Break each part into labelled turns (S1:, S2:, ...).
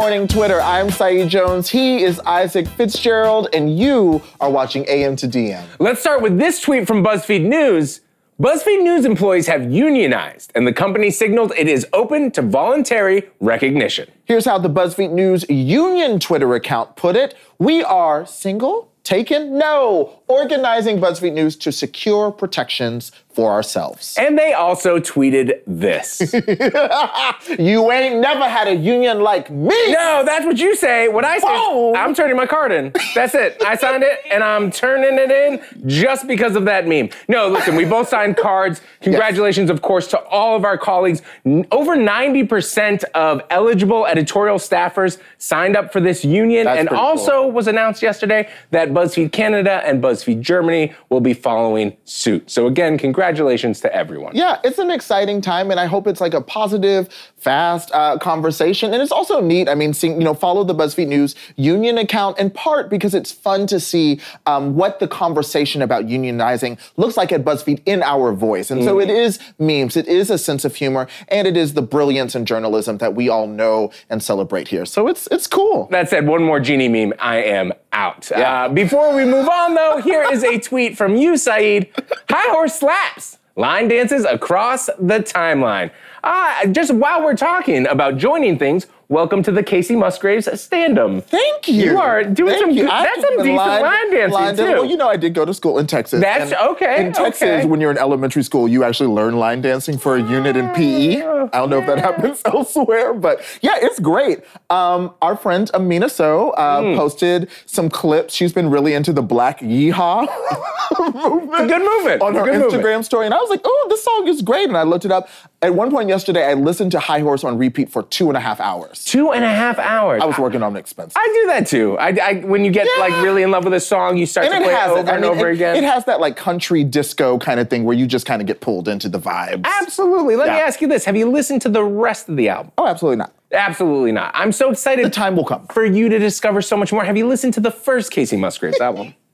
S1: morning, Twitter. I'm Saeed Jones. He is Isaac Fitzgerald, and you are watching AM to DM.
S2: Let's start with this tweet from BuzzFeed News. BuzzFeed News employees have unionized, and the company signaled it is open to voluntary recognition.
S1: Here's how the BuzzFeed News Union Twitter account put it We are single, taken, no, organizing BuzzFeed News to secure protections for ourselves.
S2: And they also tweeted this.
S1: you ain't never had a union like me.
S2: No, that's what you say. What I say,
S1: Whoa.
S2: I'm turning my card in. That's it. I signed it and I'm turning it in just because of that meme. No, listen, we both signed cards. Congratulations, of course, to all of our colleagues. Over 90% of eligible editorial staffers signed up for this union.
S1: That's
S2: and also was announced yesterday that BuzzFeed Canada and BuzzFeed Germany will be following suit. So again, congratulations to everyone.
S1: Yeah, it's an exciting time, and I hope it's like a positive, fast uh, conversation. And it's also neat. I mean, seeing you know, follow the BuzzFeed News Union account in part because it's fun to see um, what the conversation about unionizing looks like at BuzzFeed in our voice. And so it is memes, it is a sense of humor, and it is the brilliance in journalism that we all know and celebrate here. So it's it's cool.
S2: That said, one more genie meme. I am out.
S1: Yeah.
S2: Uh, before we move on, though, here is a tweet from you, Saeed. High horse Line dances across the timeline. Ah, just while we're talking about joining things, welcome to the Kacey Musgraves stand-em.
S1: Thank you.
S2: You are doing
S1: Thank
S2: some good- that's some decent line dancing, line too.
S1: Well, you know, I did go to school in Texas.
S2: That's- okay,
S1: In Texas,
S2: okay.
S1: when you're in elementary school, you actually learn line dancing for a unit in PE. I don't know if that happens elsewhere, but yeah, it's great. Um, our friend Amina So uh,
S2: Hmm.
S1: posted some clips. She's been really into the Black Yeehaw movement.
S2: Good movement.
S1: On her Instagram
S2: movement.
S1: story, and I was like, "Oh, this song is great!" And I looked it up. At one point yesterday, I listened to High Horse on repeat for two and a half hours.
S2: Two and a half hours.
S1: I was working on an expense.
S2: I do that too. I, I when you get
S1: Yeah.
S2: like really in love with a song, you start
S1: and
S2: to play it over
S1: I
S2: and
S1: mean,
S2: over
S1: it,
S2: again.
S1: It has that like country disco kind of thing where you just kind of get pulled into the vibes.
S2: Absolutely. Let me ask you this: Have you listened to the rest of the album?
S1: Oh, absolutely not.
S2: Absolutely not. I'm so excited
S1: The time will come.
S2: for you to discover so much more. Have you listened to the first Kacey Musgraves album?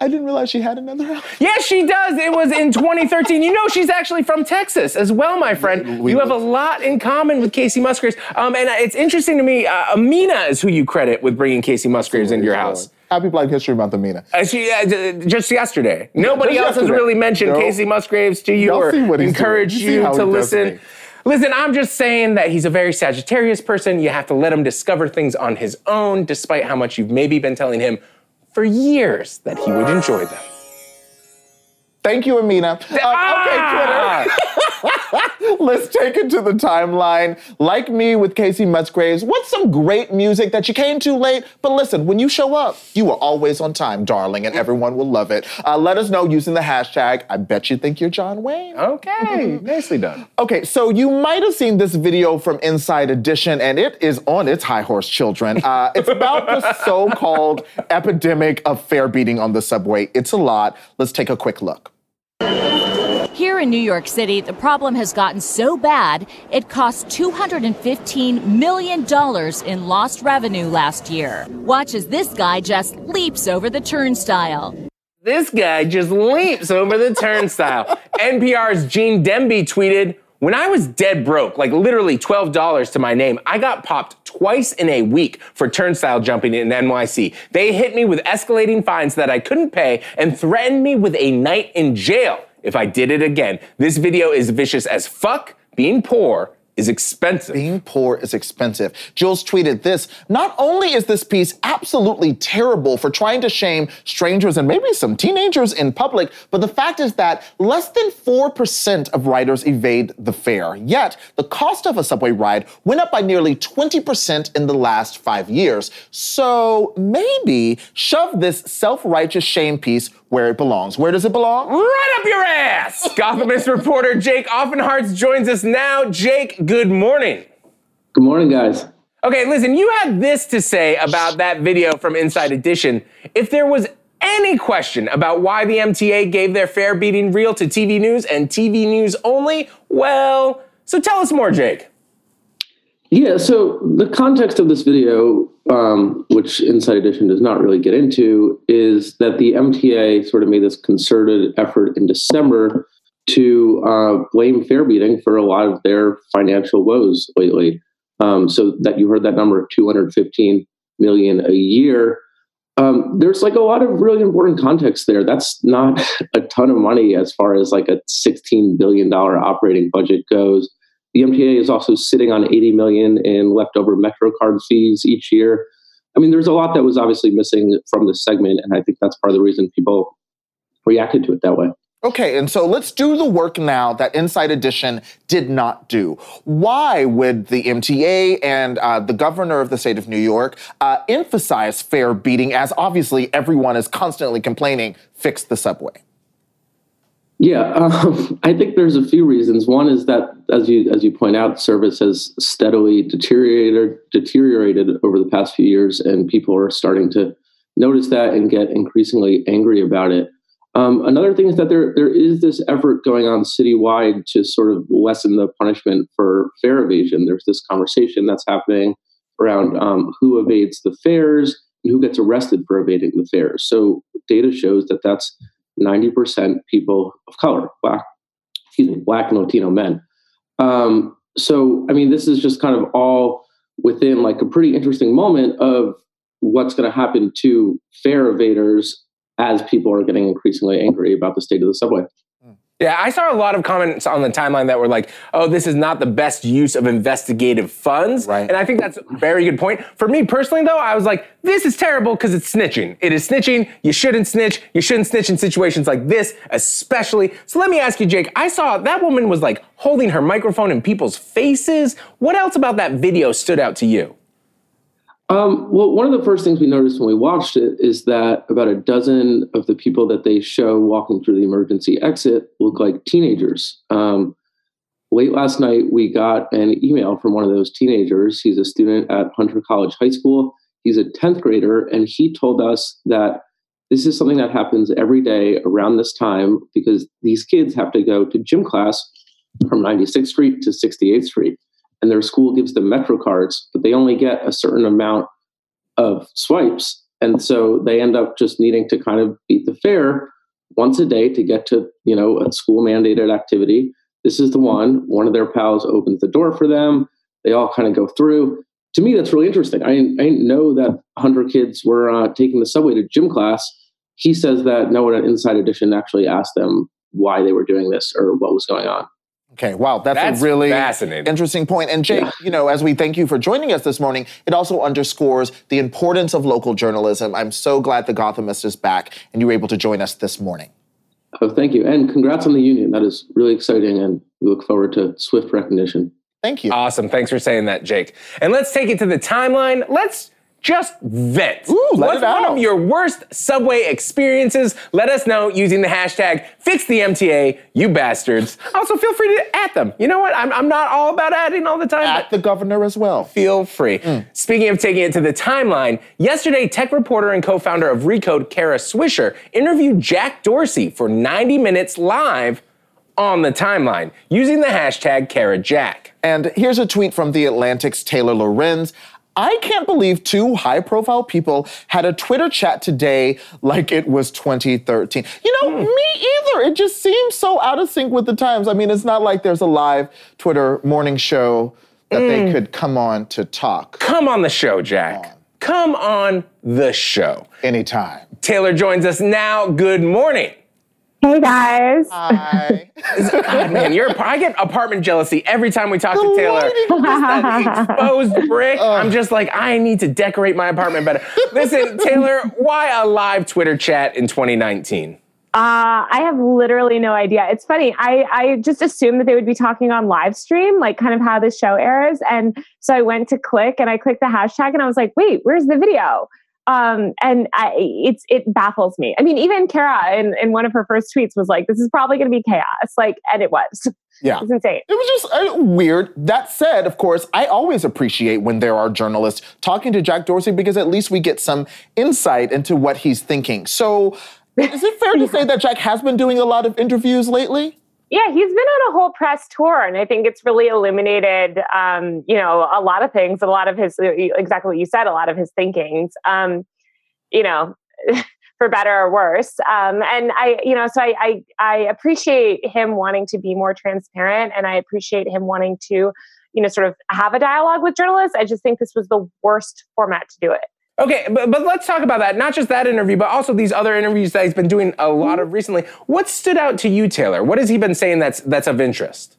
S1: I didn't realize she had another album.
S2: yes, she does. It was in 2013. You know, she's actually from Texas as well, my friend.
S1: We-
S2: you have a lot in common with Kacey Musgraves. Um, and it's interesting to me. Uh, Amina is who you credit with bringing Kacey Musgraves into your house.
S1: Happy Black History Month, Amina.
S2: Uh, she, uh, just yesterday. Nobody
S1: Just
S2: else has really mentioned
S1: No.
S2: Kacey Musgraves to you
S1: Y'all
S2: or
S1: see what he's
S2: encouraged
S1: doing. You see
S2: to listen. Listen, I'm just saying that he's a very Sagittarius person. You have to let him discover things on his own, despite how much you've maybe been telling him for years that he would enjoy them.
S1: Thank you, Amina. Uh,
S2: Ah!
S1: Okay, Twitter. Let's take it to the timeline. Like me with Kacey Musgraves, what's some great music that you came too late? But listen, when you show up, you are always on time, darling, and everyone will love it. Uh, let us know using the hashtag. I bet you think you're John Wayne.
S2: Okay, nicely done.
S1: Okay, so you might have seen this video from Inside Edition, and it is on its high horse children. Uh, it's about the so called epidemic of fare beating on the subway. It's a lot. Let's take a quick look.
S3: Here in New York City, the problem has gotten so bad it cost $215 million in lost revenue last year. Watch as this guy just leaps over the turnstile.
S2: This guy just leaps over the turnstile. NPR's Gene Demby tweeted, when I was dead broke, like literally $12 to my name, I got popped twice in a week for turnstile jumping in NYC. They hit me with escalating fines that I couldn't pay and threatened me with a night in jail if I did it again. This video is vicious as fuck. Being poor is expensive.
S1: Being poor is expensive. Jules tweeted this Not only is this piece absolutely terrible for trying to shame strangers and maybe some teenagers in public, but the fact is that less than 4% of riders evade the fare. Yet, the cost of a subway ride went up by nearly 20% in the last five years. So maybe shove this self righteous shame piece where it belongs. Where does it belong?
S2: Right up your ass! Gothamist reporter Jake Offenhartz joins us now. Jake, good morning.
S4: Good morning, guys.
S2: Okay, listen, you had this to say about that video from Inside Edition. If there was any question about why the MTA gave their fare beating reel to TV news and TV news only, well, so tell us more, Jake.
S4: Yeah, so the context of this video, um, which Inside Edition does not really get into, is that the MTA sort of made this concerted effort in December to uh, blame fare beating for a lot of their financial woes lately. Um, so that you heard that number of 215 million a year. Um, there's like a lot of really important context there. That's not a ton of money as far as like a 16 billion dollar operating budget goes. The MTA is also sitting on 80 million in leftover MetroCard fees each year. I mean, there's a lot that was obviously missing from the segment, and I think that's part of the reason people reacted to it that way.
S1: Okay, and so let's do the work now that Inside Edition did not do. Why would the MTA and uh, the governor of the state of New York uh, emphasize fare beating as obviously everyone is constantly complaining, fix the subway?
S4: Yeah, um, I think there's a few reasons. One is that, as you as you point out, service has steadily deteriorated deteriorated over the past few years, and people are starting to notice that and get increasingly angry about it. Um, another thing is that there there is this effort going on citywide to sort of lessen the punishment for fare evasion. There's this conversation that's happening around um, who evades the fares and who gets arrested for evading the fares. So data shows that that's 90% people of color, black, excuse me, black and Latino men. Um, so I mean, this is just kind of all within like a pretty interesting moment of what's going to happen to fare evaders as people are getting increasingly angry about the state of the subway.
S2: Yeah, I saw a lot of comments on the timeline that were like, "Oh, this is not the best use of investigative funds."
S1: Right.
S2: And I think that's a very good point. For me personally, though, I was like, "This is terrible because it's snitching. It is snitching. You shouldn't snitch. You shouldn't snitch in situations like this, especially." So let me ask you, Jake. I saw that woman was like holding her microphone in people's faces. What else about that video stood out to you?
S4: Um, well, one of the first things we noticed when we watched it is that about a dozen of the people that they show walking through the emergency exit look like teenagers. Um, late last night, we got an email from one of those teenagers. He's a student at Hunter College High School. He's a 10th grader, and he told us that this is something that happens every day around this time because these kids have to go to gym class from 96th Street to 68th Street and their school gives them metro cards but they only get a certain amount of swipes. And so they end up just needing to kind of beat the fare once a day to get to you know a school mandated activity. This is the one one of their pals opens the door for them. They all kind of go through. To me that's really interesting. I, I didn't know that 100 kids were uh, taking the subway to gym class. He says that no one at inside edition actually asked them why they were doing this or what was going on
S1: Okay, wow, that's,
S2: That's
S1: a really
S2: fascinating.
S1: interesting point. And Jake,
S4: Yeah.
S1: you know, as we thank you for joining us this morning, it also underscores the importance of local journalism. I'm so glad the Gothamist is back and you were able to join us this morning.
S4: oh thank you and congrats on the union that is really exciting and we look forward to swift recognition
S1: Thank you.
S2: Awesome. Thanks for saying that, Jake. And let's take it to the timeline. Let's just vent.
S1: Ooh, let
S2: What's one of your worst subway experiences? Let us know using the hashtag FixTheMTA, you bastards. Also, feel free to at them. You know what? I'm, I'm not all about adding all the time.
S1: At the governor as well.
S2: Feel free.
S1: Mm.
S2: Speaking of taking it to the timeline, yesterday, tech reporter and co founder of Recode, Kara Swisher, interviewed Jack Dorsey for 90 minutes live on the timeline using the hashtag KaraJack.
S1: And here's a tweet from The Atlantic's Taylor Lorenz. I can't believe two high profile people had a Twitter chat today like it was 2013. You know, hmm. me either. It just seems so out of sync with the times. I mean, it's not like there's a live Twitter morning show that they hmm. could come on to talk
S2: Come on the show, Jack. Come on the show.
S1: anytime.
S2: Taylor joins us now. Good morning.
S5: Hey guys.
S1: Hi.
S2: God, man, you're, I get apartment jealousy every time we talk to Taylor.
S1: lighting.
S2: Just that exposed brick. I'm just like, I need to decorate my apartment better. Listen, Taylor, why a live Twitter chat in 2019?
S5: Uh, I have literally no idea. It's funny. I, I just assumed that they would be talking on live stream, like kind of how the show airs. And so I went to click and I clicked the hashtag and I was like, wait, where's the video? Um, and I, it's it baffles me. I mean, even Kara in, in one of her first tweets was like, "This is probably going to be chaos." Like, and it was.
S1: Yeah.
S5: It's insane.
S1: It was just uh, weird. That said, of course, I always appreciate when there are journalists talking to Jack Dorsey because at least we get some insight into what he's thinking. So, is it fair to say that Jack has been doing a lot of interviews lately?
S5: Yeah, he's been on a whole press tour, and I think it's really eliminated, um, you know, a lot of things, a lot of his, exactly what you said, a lot of his thinkings, um, you know, for better or worse. Um, and I, you know, so I, I, I appreciate him wanting to be more transparent, and I appreciate him wanting to you know, sort of have a dialogue with journalists. I just think this was the worst format to do it.
S2: Okay, but, but let's talk about that. Not just that interview, but also these other interviews that he's been doing a lot of recently. What stood out to you, Taylor? What has he been saying that's that's of interest?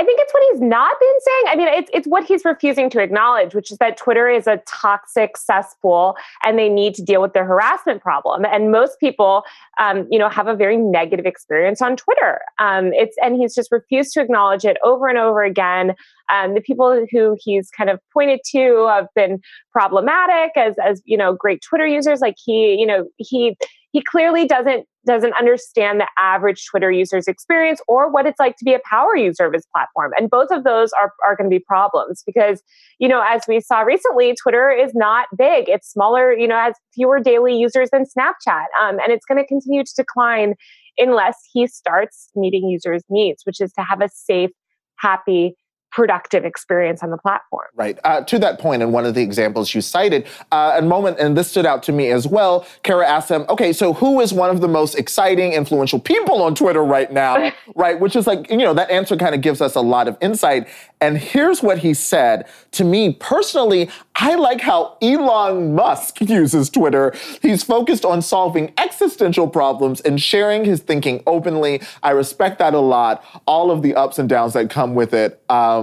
S5: I think it's what he's not been saying. I mean, it's it's what he's refusing to acknowledge, which is that Twitter is a toxic cesspool, and they need to deal with their harassment problem. And most people, um, you know, have a very negative experience on Twitter. Um, it's and he's just refused to acknowledge it over and over again. Um, the people who he's kind of pointed to have been problematic as as you know great Twitter users. Like he, you know, he he clearly doesn't doesn't understand the average Twitter user's experience or what it's like to be a power user of his platform. And both of those are, are going to be problems because, you know, as we saw recently, Twitter is not big. It's smaller, you know, has fewer daily users than Snapchat. Um, and it's going to continue to decline unless he starts meeting users' needs, which is to have a safe, happy, productive experience on the platform.
S1: Right. Uh, to that and one of the examples you cited, uh, a moment, and this stood out to me as well. Kara asked him, "Okay, so who is one of the most exciting, influential people on Twitter right now?" right, which is like, you know, that answer kind of gives us a lot of insight. And here's what he said to me personally. I like how Elon Musk uses Twitter. He's focused on solving existential problems and sharing his thinking openly. I respect that a lot. All of the ups and downs that come with it. Um,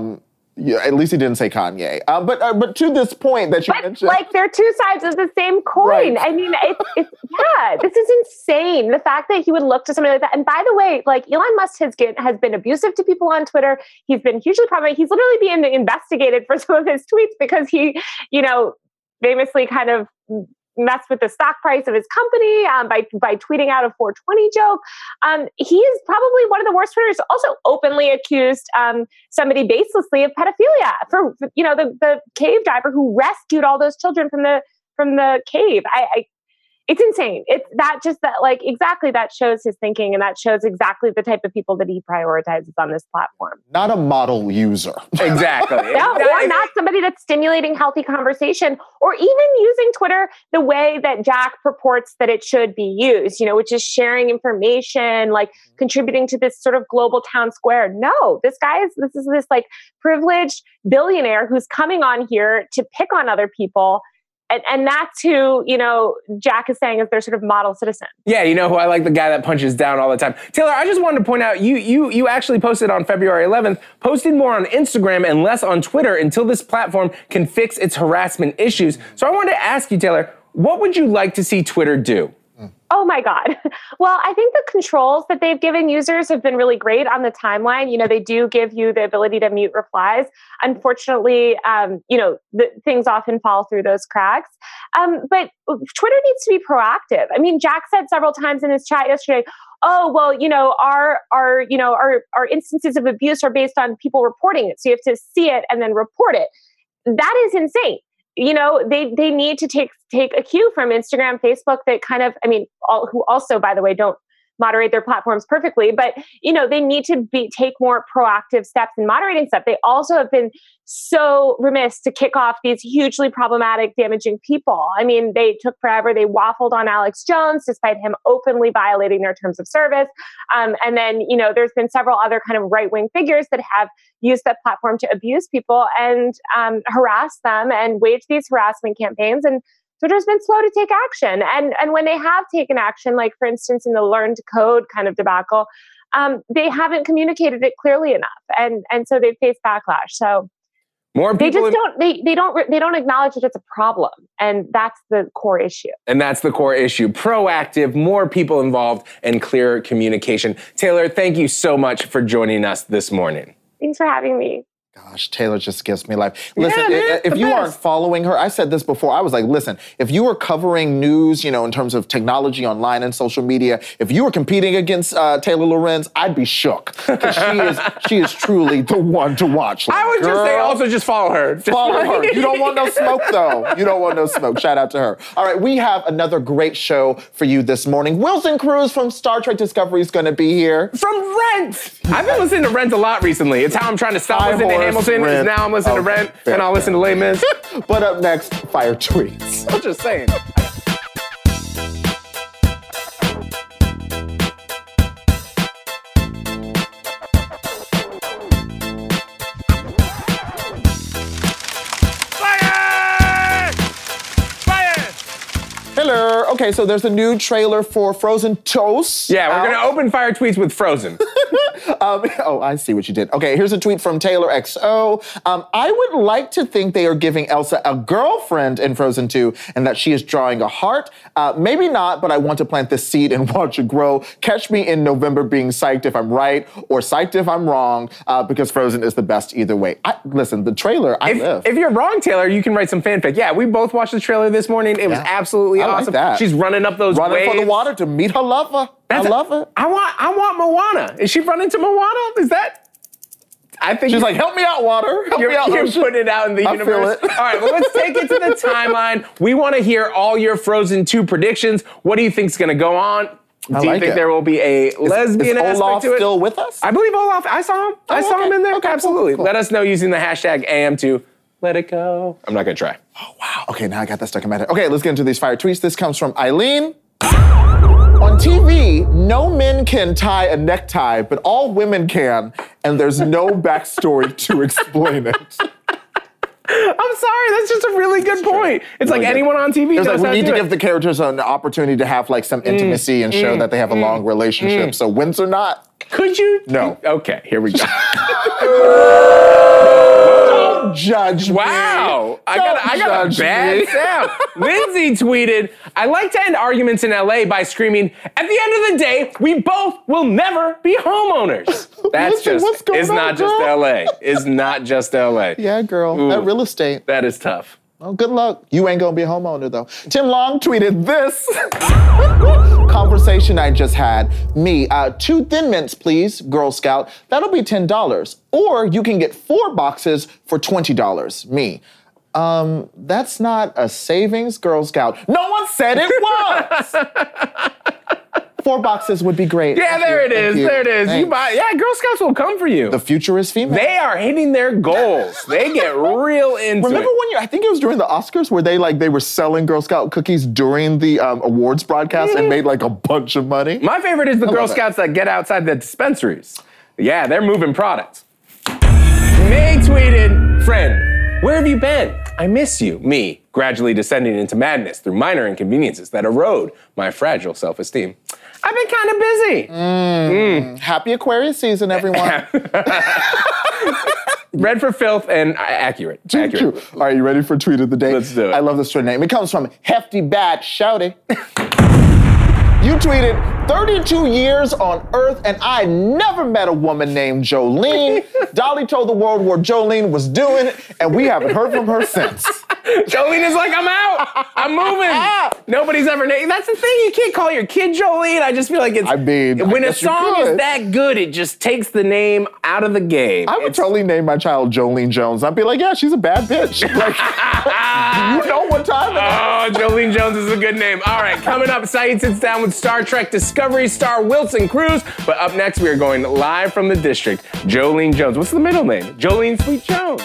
S1: yeah, at least he didn't say Kanye. Um, but uh, but to this point that you
S5: but,
S1: mentioned,
S5: like they're two sides of the same coin.
S1: Right.
S5: I mean, it's, it's yeah, this is insane. The fact that he would look to somebody like that. And by the way, like Elon Musk has get, has been abusive to people on Twitter. He's been hugely problematic. He's literally being investigated for some of his tweets because he, you know, famously kind of mess with the stock price of his company um, by by tweeting out a 420 joke. Um, he is probably one of the worst tweeters. Also, openly accused um, somebody baselessly of pedophilia for you know the the cave diver who rescued all those children from the from the cave. I, I it's insane. It's that just that like exactly that shows his thinking and that shows exactly the type of people that he prioritizes on this platform.
S1: not a model user.
S2: Exactly.
S5: No, or not somebody that's stimulating healthy conversation, or even using Twitter the way that Jack purports that it should be used, you know, which is sharing information, like mm-hmm. contributing to this sort of global town square. No, this guy is this is this like privileged billionaire who's coming on here to pick on other people. And, and that's who, you know, Jack is saying is their sort of model citizen.
S2: Yeah, you know who I like the guy that punches down all the time. Taylor, I just wanted to point out you you you actually posted on February 11th, posted more on Instagram and less on Twitter until this platform can fix its harassment issues. So I wanted to ask you, Taylor, what would you like to see Twitter do?
S5: Oh my God. Well, I think the controls that they've given users have been really great on the timeline. You know, they do give you the ability to mute replies. Unfortunately, um, you know, the, things often fall through those cracks. Um, but Twitter needs to be proactive. I mean, Jack said several times in his chat yesterday, oh well you know our our you know our our instances of abuse are based on people reporting it so you have to see it and then report it that is insane you know they they need to take take a cue from instagram facebook that kind of i mean all, who also by the way don't moderate their platforms perfectly but you know they need to be take more proactive steps in moderating stuff. They also have been so remiss to kick off these hugely problematic damaging people. I mean they took forever. They waffled on alex jones despite him openly violating their terms of service. Um, and then you know there's been several other kind of right-wing figures that have used that platform to abuse people and um, harass them and wage these harassment campaigns. And Twitter's been slow to take action. And, and when they have taken action, like for instance, in the learn to code kind of debacle, um, they haven't communicated it clearly enough. And, and so they've faced backlash. So
S2: More
S5: they just
S2: in-
S5: don't, they, they don't they don't acknowledge that it's a problem. And that's the core issue.
S2: And that's the core issue. Proactive, more people involved, and clear communication. Taylor, thank you so much for joining us this morning.
S5: Thanks for having me.
S1: Gosh, Taylor just gives me life. Listen,
S2: Yeah, man,
S1: if you aren't following her, I said this before. I was like, listen, if you were covering news, you know, in terms of technology online and social media, if you were competing against uh, Taylor Lorenz, I'd be shook because she is she is truly the one to watch.
S2: I would just say also just follow her. Just
S1: Follow her. You don't want no smoke, though. You don't want no smoke. Shout out to her. All right, we have another great show for you this morning. Wilson Cruz from Star Trek Discovery is going to be here.
S2: From Rent. I've been listening to Rent a lot recently. It's how I'm trying to stop listening Hamilton. Is
S1: Rent.
S2: now I'm listening to
S1: oh,
S2: Rent,
S1: fair,
S2: and I'll listen to Les Mis.
S1: But up next, fire tweets.
S2: I'm just saying.
S1: Okay, so there's a new trailer for Frozen Toast.
S2: Yeah, we're
S1: out.
S2: gonna open fire tweets with Frozen.
S1: Um, oh, I see what you did. Okay, here's a tweet from Taylor XO. Um, I would like to think they are giving Elsa a girlfriend in Frozen 2 and that she is drawing a heart. Uh, maybe not, but I want to plant this seed and watch it grow. Catch me in November being psyched if I'm right or psyched if I'm wrong uh, because Frozen is the best either way. I, listen, the trailer, I live.
S2: If, if you're wrong, Taylor, you can write some fanfic. Yeah, we both watched the trailer this morning. It was absolutely
S1: I like
S2: awesome.
S1: that.
S2: She's running up those
S1: Running
S2: waves.
S1: for the water to meet her lover.
S2: That's
S1: I love it.
S2: I want I want Moana. Is she running to Moana? Is that? I think
S1: She's like, help me out, water. Help
S2: You're,
S1: me out,
S2: you're
S1: ocean."
S2: putting it out in the
S1: I
S2: universe. All right, well, let's take it to the timeline. We want to hear all your Frozen 2 predictions. What do you think's going to go on?
S1: I
S2: do you
S1: like
S2: think
S1: it.
S2: there will be a lesbian
S1: is
S2: aspect
S1: Olaf
S2: to it?
S1: still with us?
S2: I believe Olaf. I saw him. I
S1: Oh,
S2: saw him in there.
S1: Okay, cool,
S2: Absolutely.
S1: cool.
S2: Let us know using the hashtag AM2. Let it go. I'm not going to try.
S1: Oh wow. Okay, now I got that stuck in my head. Okay, let's get into these fire tweets. This comes from Eileen. On TV, no men can tie a necktie, but all women can, and there's no backstory to explain it.
S2: I'm sorry. That's just a really good point. It's like
S1: good.
S2: anyone on TV
S1: It was
S2: knows
S1: like we
S2: how
S1: need to
S2: do
S1: give the characters an opportunity to have like some mm, intimacy and show mm, that they have a mm, long relationship. So wins or not,
S2: Could you?
S1: No.
S2: Okay, here we go.
S1: don't judge me.
S2: Wow. I
S1: Don't
S2: got, I got a
S1: judge
S2: bad
S1: me.
S2: sound. Lindsay tweeted, I like to end arguments in LA by screaming, at the end of the day, we both will never be homeowners. That's
S1: Lindsay,
S2: just, it's
S1: on,
S2: not just? LA. It's not just LA.
S1: Yeah, girl, that real estate.
S2: That is tough.
S1: Oh, good luck. You ain't gonna be a homeowner though. Tim Long tweeted this conversation I just had. Me, uh, two thin mints, please, Girl Scout. That'll be ten dollars. Or you can get four boxes for twenty dollars. Me. Um, that's not a savings, Girl Scout. No one said it was. four boxes would be great.
S2: Yeah, there
S1: you,
S2: it is.
S1: you.
S2: There it is. You
S1: Thanks.
S2: buy, yeah, Girl Scouts will come for you.
S1: The future is female.
S2: they are hitting their goals. They get real into
S1: Remember
S2: it.
S1: when you? I think it was during the Oscars where they like they were selling Girl Scout cookies during the um, awards broadcast and made like a bunch of money.
S2: My favorite is the Girl
S1: love it.
S2: Scouts that get outside the dispensaries. Yeah, they're moving products. May tweeted, friend, where have you been? I miss you. Me, gradually descending into madness through minor inconveniences that erode my fragile self esteem. I've been kind of busy. Mm. Mm.
S1: Happy Aquarius season, everyone.
S2: Read for filth and accurate. accurate.
S1: All right, you ready for tweet of the day?
S2: Let's do it.
S1: I love this tweet name. It comes from Hefty Bad Shouty. you tweeted 32 years on Earth, and I never met a woman named Jolene. Dolly told the world what Jolene was doing, and we haven't heard from her since.
S2: Jolene is like, I'm out. I'm moving. Nobody's ever named. That's the thing. You can't call your kid Jolene. I just feel like it's.
S1: I mean,
S2: when a song is that good, it just takes the name out of the game.
S1: I would
S2: It's-
S1: totally name my child Jolene Jones. I'd be like, yeah, she's a bad bitch. Like, you know what time it is.
S2: Oh, Jolene Jones is a good name. All right, coming up, Saeed sits down with Star Trek Discovery star Wilson Cruz. But up next, we are going live from the district. Jolene Jones. What's the middle name? Jolene Sweet Jones.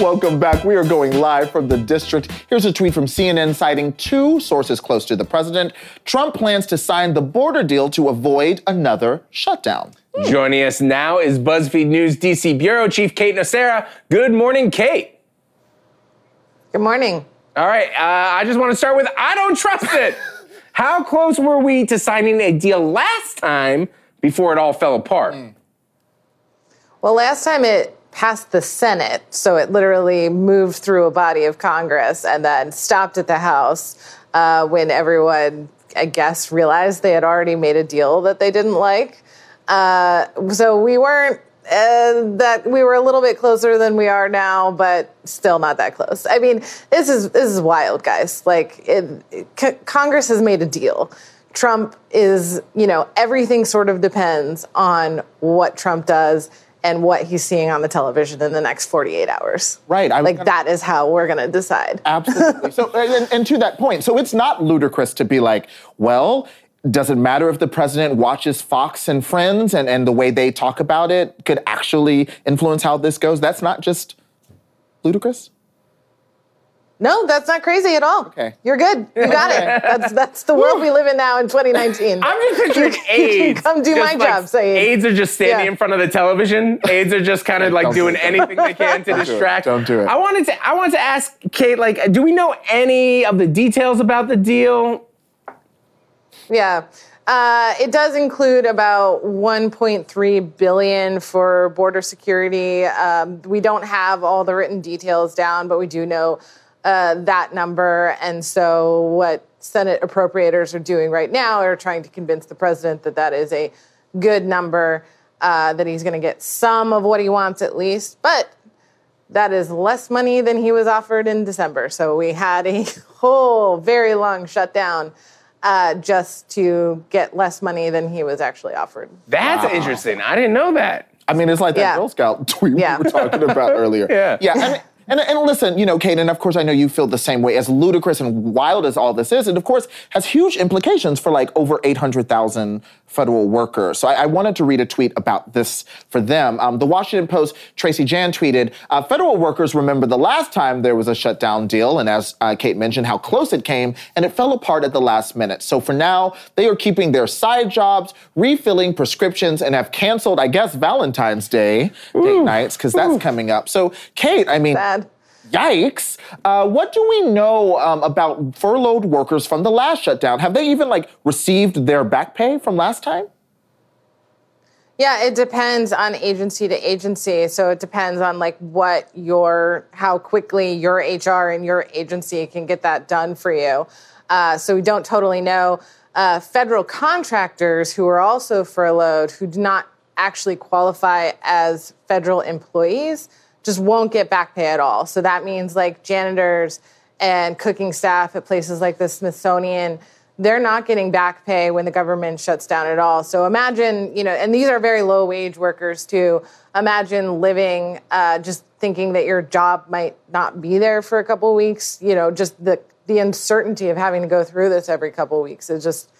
S1: Welcome back. We are going live from the district. Here's a tweet from CNN citing two sources close to the president. Trump plans to sign the border deal to avoid another shutdown.
S2: Joining us now is BuzzFeed News DC Bureau Chief Kate Nocera. Good morning, Kate.
S6: Good morning.
S2: All right, uh, I just want to start with I don't trust it. How close were we to signing a deal last time before it all fell apart?
S6: Well, last time it passed the Senate, so it literally moved through a body of Congress and then stopped at the House uh, when everyone, I guess, realized they had already made a deal that they didn't like. Uh, so we weren't. Uh, that we were a little bit closer than we are now, but still not that close. I mean, this is this is wild, guys. Like, it, C- Congress has made a deal. Trump is, you know, everything sort of depends on what Trump does and what he's seeing on the television in the next 48 hours.
S1: Right, I was
S6: like
S1: gonna-
S6: that is how we're going to decide.
S1: Absolutely. so, and, and to that point, so it's not ludicrous to be like, well, does it matter if the president watches Fox and Friends and, and the way they talk about it could actually influence how this goes? That's not just ludicrous?
S6: No, that's not crazy at all.
S1: Okay.
S6: You're good. You got it. That's that's the world we live in now in 2019.
S2: I'm just picturing
S6: You can
S2: aides.
S6: come do
S2: just
S6: my
S2: like,
S6: job, Saeed.
S2: Aides are just standing
S6: Yeah.
S2: in front of the television. Aides are just kind of like
S1: Don't do
S2: doing
S1: it.
S2: anything they can to
S1: Don't do
S2: distract.
S1: Don't do it.
S2: I wanted to. I wanted to ask Kate. Like, do we know any of the details about the deal?
S6: Yeah. Uh, it does include about 1.3 billion for border security. Um, we don't have all the written details down, but we do know uh, that number. And so, what Senate appropriators are doing right now are trying to convince the president that that is a good number, uh, that he's going to get some of what he wants at least. But that is less money than he was offered in December. So we had a whole very long shutdown uh, just to get less money than he was actually offered.
S2: That's interesting. I didn't know that.
S1: I mean, it's like that
S6: Yeah.
S1: Girl Scout tweet
S6: Yeah.
S1: we were talking about earlier.
S2: Yeah.
S1: Yeah. And, and, and listen, you know, Kate, and of course I know you feel the same way, as ludicrous and wild as all this is, it of course has huge implications for like over 800,000 federal workers. So I, I wanted to read a tweet about this for them. Um, the Washington Post, Tracy Jan tweeted, uh, federal workers remember the last time there was a shutdown deal, and as uh, Kate mentioned, how close it came, and it fell apart at the last minute. So for now, they are keeping their side jobs, refilling prescriptions, and have canceled, I guess, Valentine's Day date nights, because that's coming up. So, Kate, I mean,
S6: Sad.
S1: Yikes! Uh, what do we know um, about furloughed workers from the last shutdown? Have they even like received their back pay from last time?
S6: Yeah, it depends on agency to agency. So it depends on like what your, how quickly your HR and your agency can get that done for you. Uh, so we don't totally know. Uh, federal contractors who are also furloughed, who do not actually qualify as federal employees, just won't get back pay at all. So that means like janitors and cooking staff at places like the Smithsonian they're not getting back pay when the government shuts down at all. So imagine, you know, and these are very low wage workers too. Imagine living uh, just thinking that your job might not be there for a couple weeks. You know, just the the uncertainty of having to go through this every couple weeks is just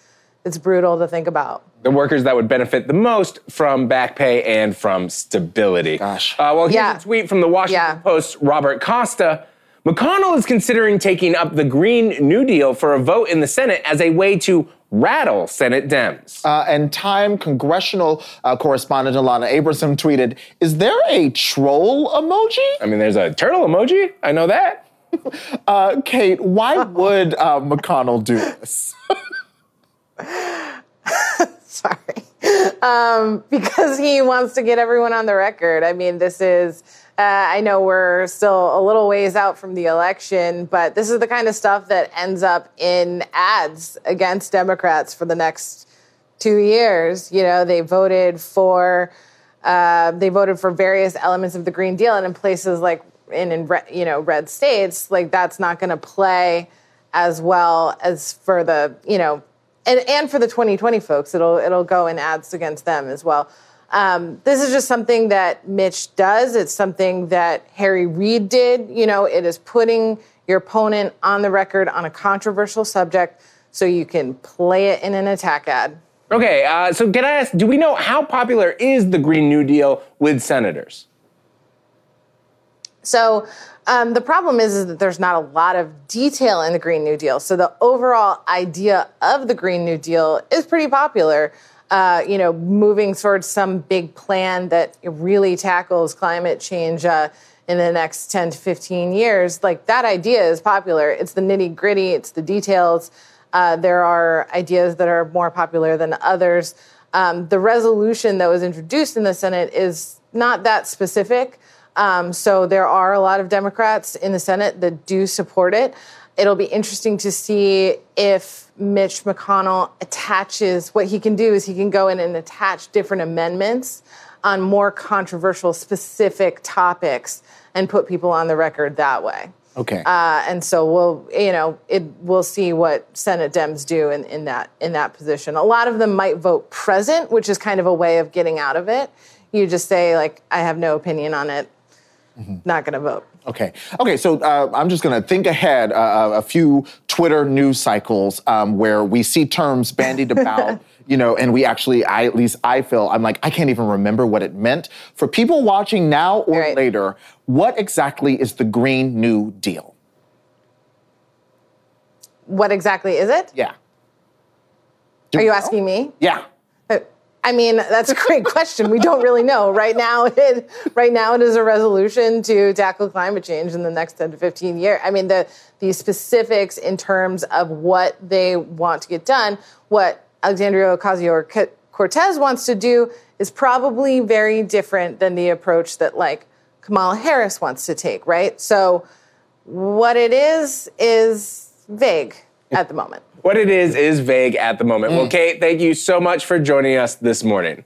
S6: it's brutal to think about.
S2: The workers that would benefit the most from back pay and from stability.
S1: Gosh.
S2: Uh, well, here's
S6: Yeah.
S2: a tweet from the Washington
S6: Yeah.
S2: Post, Robert Costa. McConnell is considering taking up the Green New Deal for a vote in the Senate as a way to rattle Senate Dems.
S1: Uh, and Time congressional uh, correspondent Alana Abramson tweeted, "Is there a troll emoji?"
S2: I mean, there's a turtle emoji. I know that.
S1: Uh, Kate, why would uh, McConnell do this?
S6: Sorry. Um, because he wants to get everyone on the record. I mean, this is, uh, I know we're still a little ways out from the election, but this is the kind of stuff that ends up in ads against Democrats for the next two years. You know, they voted for, uh, they voted for various elements of the Green Deal, and in places like in, in re- you know red states, like that's not going to play as well as for the you know and, and for the 2020 folks, it'll it'll go in ads against them as well. Um, this is just something that Mitch does. It's something that Harry Reid did. You know, it is putting your opponent on the record on a controversial subject so you can play it in an attack ad.
S2: Okay, uh, so can I ask, do we know how popular is the Green New Deal with senators?
S6: So um, the problem is, is that there's not a lot of detail in the Green New Deal. So the overall idea of the Green New Deal is pretty popular. Uh, you know, moving towards some big plan that really tackles climate change uh, in the next 10 to 15 years. Like that idea is popular. It's the nitty gritty. It's the details. Uh, there are ideas that are more popular than others. Um, the resolution that was introduced in the Senate is not that specific. Um, so there are a lot of Democrats in the Senate that do support it. It'll be interesting to see if Mitch McConnell attaches what he can do is he can go in and attach different amendments on more controversial, specific topics and put people on the record that way.
S1: Okay.
S6: Uh, and so we'll, you know, it, we'll see what Senate Dems do in, in that in that position. A lot of them might vote present, which is kind of a way of getting out of it. You just say like, I have no opinion on it. Not going to vote.
S1: Okay. Okay. So uh, I'm just going to think ahead uh, a few Twitter news cycles um, where we see terms bandied about, you know, and we actually, I at least I feel, I'm like, I can't even remember what it meant. For people watching now or
S6: Right.
S1: later, what exactly is the Green New Deal?
S6: What exactly is it?
S1: Yeah. Do
S6: Are you
S1: know?
S6: asking me?
S1: Yeah.
S6: I mean, that's a great question. We don't really know. Right now, it right now it is a resolution to tackle climate change in the next 10 to 15 years. I mean, the the specifics in terms of what they want to get done, what Alexandria Ocasio Cortez wants to do is probably very different than the approach that like Kamala Harris wants to take, right? So what it is is vague at the moment.
S2: What it is is vague at the moment. Well, Kate, thank you so much for joining us this morning.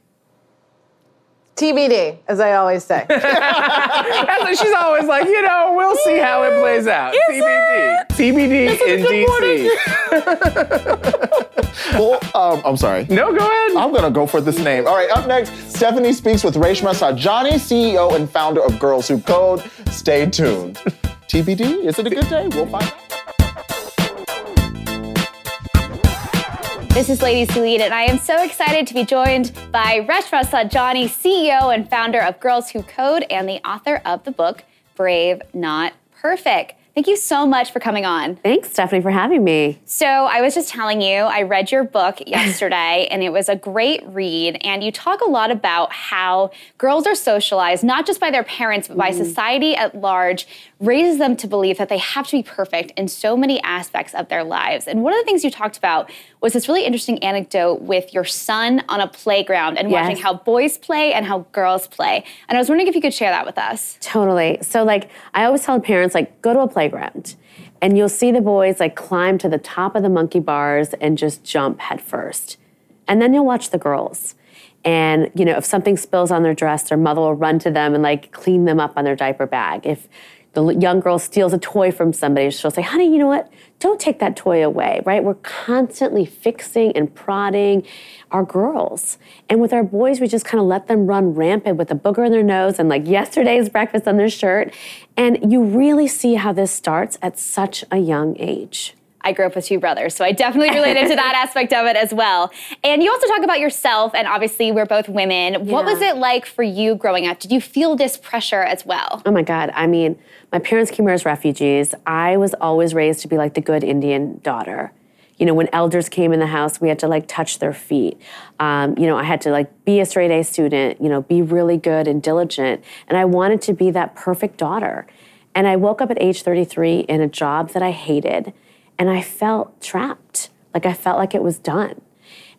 S6: TBD, as I always say.
S2: She's always like, you know, we'll see how it plays out. TBD. TBD in DC.
S1: Well, um, I'm sorry.
S2: No, go ahead.
S1: I'm gonna go for this name. All right, up next, Stephanie speaks with Reshma Saujani, CEO and founder of Girls Who Code. Stay tuned. TBD, is it a good day? We'll find out.
S7: This is Ladies Who Lead, and I am so excited to be joined by Reshma Saujani, CEO and founder of Girls Who Code and the author of the book Brave Not Perfect. Thank you so much for coming on.
S8: Thanks, Stephanie, for having me.
S7: So, I was just telling you, I read your book yesterday, and it was a great read. And you talk a lot about how girls are socialized, not just by their parents, but by mm. society at large, raises them to believe that they have to be perfect in so many aspects of their lives. And one of the things you talked about was this really interesting anecdote with your son on a playground and
S8: Yes.
S7: watching how boys play and how girls play. And I was wondering if you could share that with us.
S8: Totally. So, like, I always tell parents, like, go to a playground and you'll see the boys, like, climb to the top of the monkey bars and just jump headfirst. And then you'll watch the girls. And, you know, if something spills on their dress, their mother will run to them and, like, clean them up on their diaper bag. If the young girl steals a toy from somebody, she'll say, honey, you know what? Don't take that toy away, right? We're constantly fixing and prodding our girls. And with our boys, we just kind of let them run rampant with a booger in their nose and like yesterday's breakfast on their shirt. And you really see how this starts at such a young age.
S7: I grew up with two brothers, so I definitely related to that aspect of it as well. And you also talk about yourself, and obviously we're both women. What was it like for you growing up? Did you feel this pressure as well?
S8: Oh my God. I mean, my parents came here as refugees. I was always raised to be like the good Indian daughter. You know, when elders came in the house, we had to like touch their feet. Um, you know, I had to like be a straight A student, you know, be really good and diligent. And I wanted to be that perfect daughter. And I woke up at age 33 in a job that I hated, and I felt trapped. Like I felt like it was done.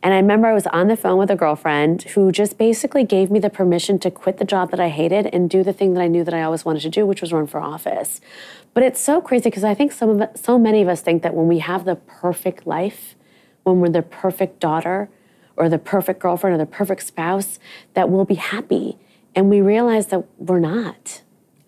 S8: And I remember I was on the phone with a girlfriend who just basically gave me the permission to quit the job that I hated and do the thing that I knew that I always wanted to do, which was run for office. But it's so crazy because I think some of it, so many of us think that when we have the perfect life, when we're the perfect daughter or the perfect girlfriend or the perfect spouse, that we'll be happy. And we realize that we're not.